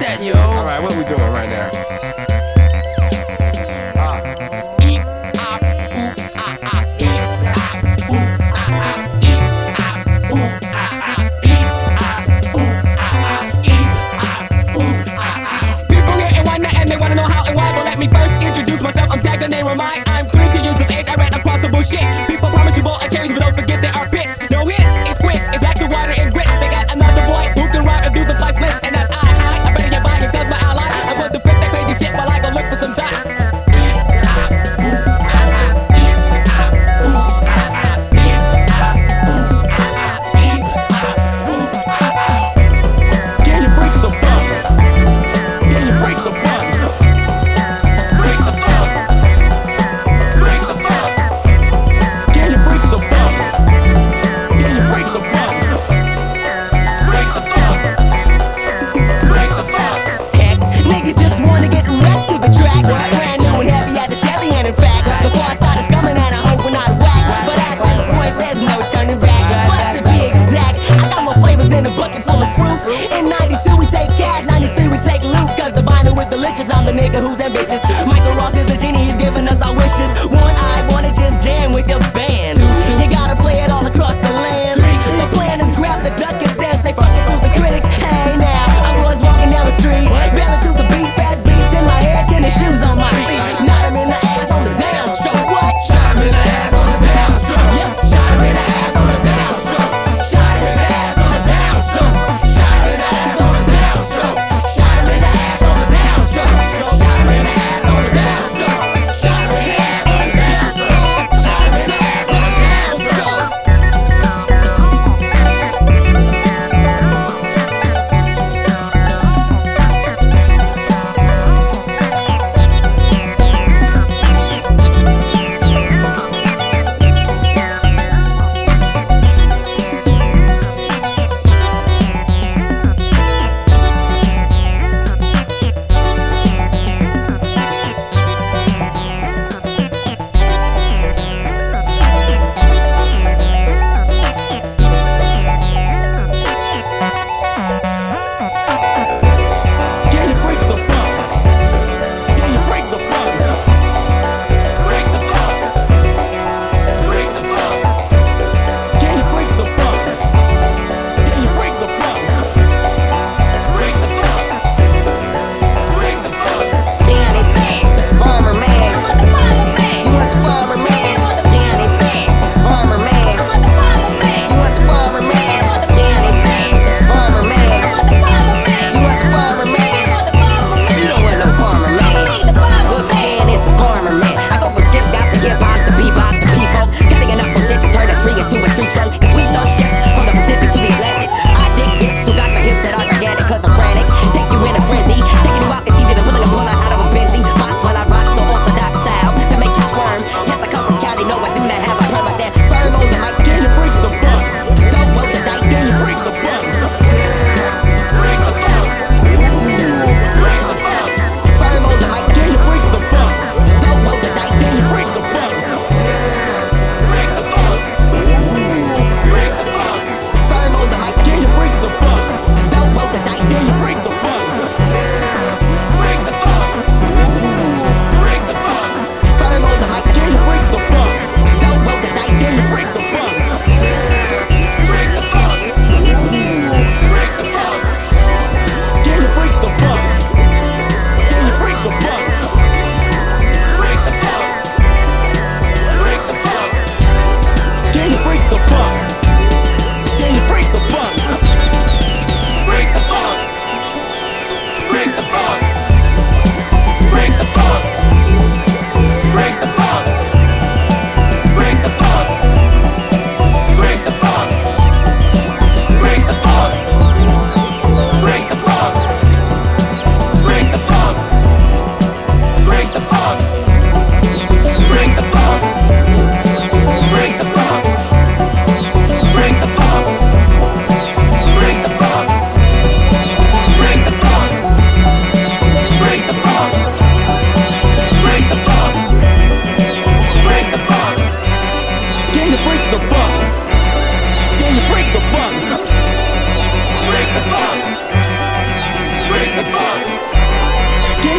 that, yo. All right, what we doing right now? Myself, I'm Dagger, name of. I'm use of age. I ran across the bullshit. People promise you won't change, but don't forget that.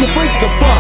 freak the funk